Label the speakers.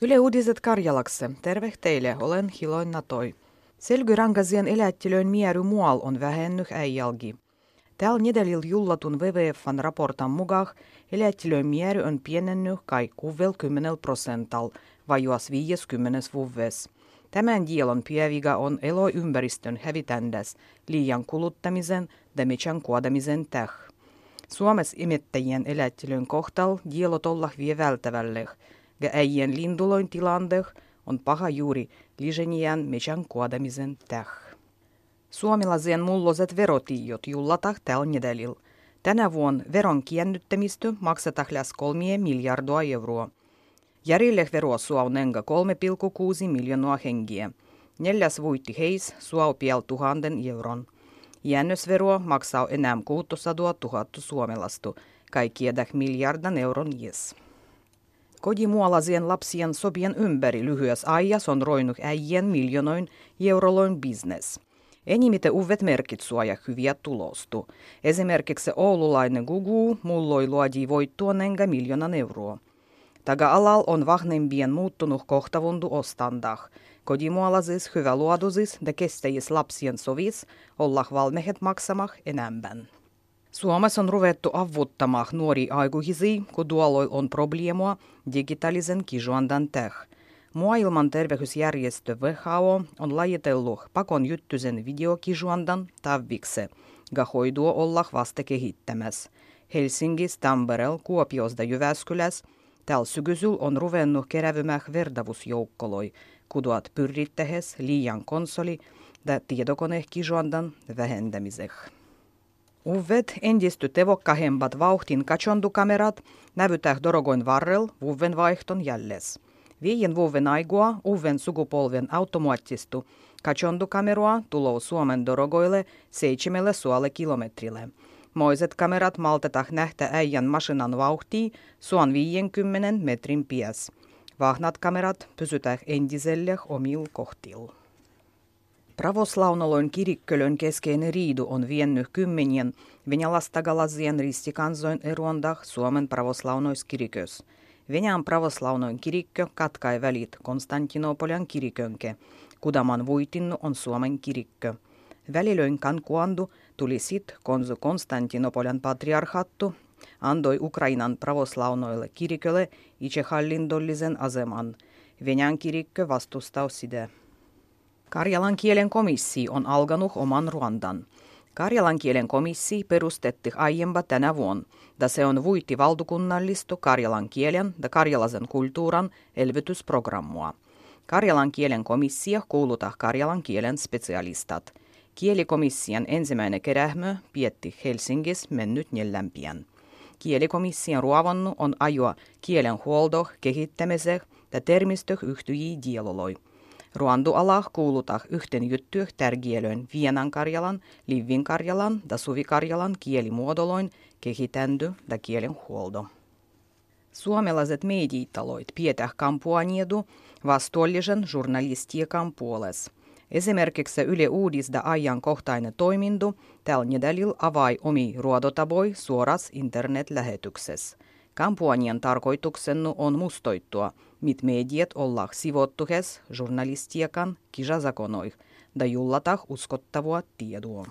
Speaker 1: Yle Uutiset Karjalakse. Terve teille, olen Hiloin Natoi. Selgyrangasien elättilöön mieru muual on vähennyt äijälgi. Tällä nedelil jullatun WWFn raportan mukaan elättilöön mieru on pienennyt kai 10 prosental, vajuas 50 vuves. Tämän dielon pieviga on eloympäristön hävitändäs liian kuluttamisen ja metsän kuodamisen täh. Suomessa imettäjien elättilöön kohtal dielot olla vie välttävälle, ja äijien linduloin tilanne on paha juuri lisenien metsän kuodamisen täh. Suomalaisen mulloset verotiot jullatah tällä nedelil. Tänä vuonna veron kiennyttämistä maksetaan lähes kolmie miljardia euroa. Järjelle veroa suaunenga 3,6 miljoonaa hengiä. Neljäs voitti heis suau piel tuhannen euron. Jännösveroa maksaa enää 600 000 suomalastu, kaikkiedäk miljardan euron jes. Kodimuolasien lapsien sopien ympäri lyhyes ajas on roinut äijien miljoonoin euroloin business. Enimmiten uvet merkit suoja hyviä tulostu. Esimerkiksi oululainen Gugu mulloi luodi voittua nenga miljoonan euroa. Taga alal on vahnempien muuttunut kohtavundu ostandah. Kodimuolaisis hyvä luodusis ja kestäjis lapsien sovis olla valmehet maksamah enemmän. Suomessa on ruvettu avuttamaan nuori aikuisia, kun tuolloin on probleemua digitaalisen kisuandan teh. Maailman terveysjärjestö WHO on lajitellut pakon juttuisen videokisuandan tavvikse, ja hoidua olla vasta kehittämässä. Helsingissä, Tampereella, Kuopiossa ja Jyväskylässä tällä syksyllä on ruvennut kerävymään vertavusjoukkoloi, kuduat pyrittähes liian konsoli ja tietokonekisuandan vähentämiseksi. Uvet endisty tevokkahembat vauhtin katsondukamerat nävytään dorogoin varrel vuven vaihton jälles. Viien vuoden aigua uven sukupolven automaattistu katsondukameroa tulou Suomen dorogoille seitsemälle suolle kilometrille. Moiset kamerat maltetah nähtä äijän masinan vauhtia suon 50 metrin pies. Vahnat kamerat pysytään entiselle omil kohtil. Pravoslaunaloin kirikkölön keskeinen riidu on viennyt kymmenien venäläistagalasien ristikansoin eruondah Suomen pravoslaunoiskirikös. Venäjän pravoslaunoin kirikkö katkai välit Konstantinopolian kirikönke. Kudaman vuitinnu on Suomen kirikkö. Välilöin kankuandu tuli sit konsu Konstantinopolian patriarhattu andoi Ukrainan pravoslaunoille kirikölle itsehallindollisen aseman. Venäjän kirikkö vastustaa sitä. Karjalan kielen komissio on alkanut oman Ruandan. Karjalan kielen komissio perustetti aiempa tänä vuonna, ja se on vuitti valtakunnallistu karjalan kielen ja karjalaisen kulttuuran elvytysprogrammua. Karjalan kielen komissio kuuluta karjalan kielen specialistat. Kielikomission ensimmäinen kerähmö pietti Helsingissä mennyt neljämpien. Kielikomission ruovannut on ajoa kielen huolto kehittämiseen ja termistö yhtyjiä dialoloi. Ruanduala kuuluta Vienan Karjalan, Livin Karjalan ja Suvi Karjalan kielimuodoloin kehitändy ja kielen huolto. Suomalaiset mediitaloit pietäh kampuaniedu vastuullisen journalistiikan puolesta. Esimerkiksi Yle Uudis ja ajankohtainen toimintu tällä nedälil avai omi ruodotaboi suoras internetlähetyksessä. Kampanjan tarkoituksena on mustoittua, mit mediat ollaan sivottuhes journalistiakan kisazakonoih, da jullatah uskottavua tietoa.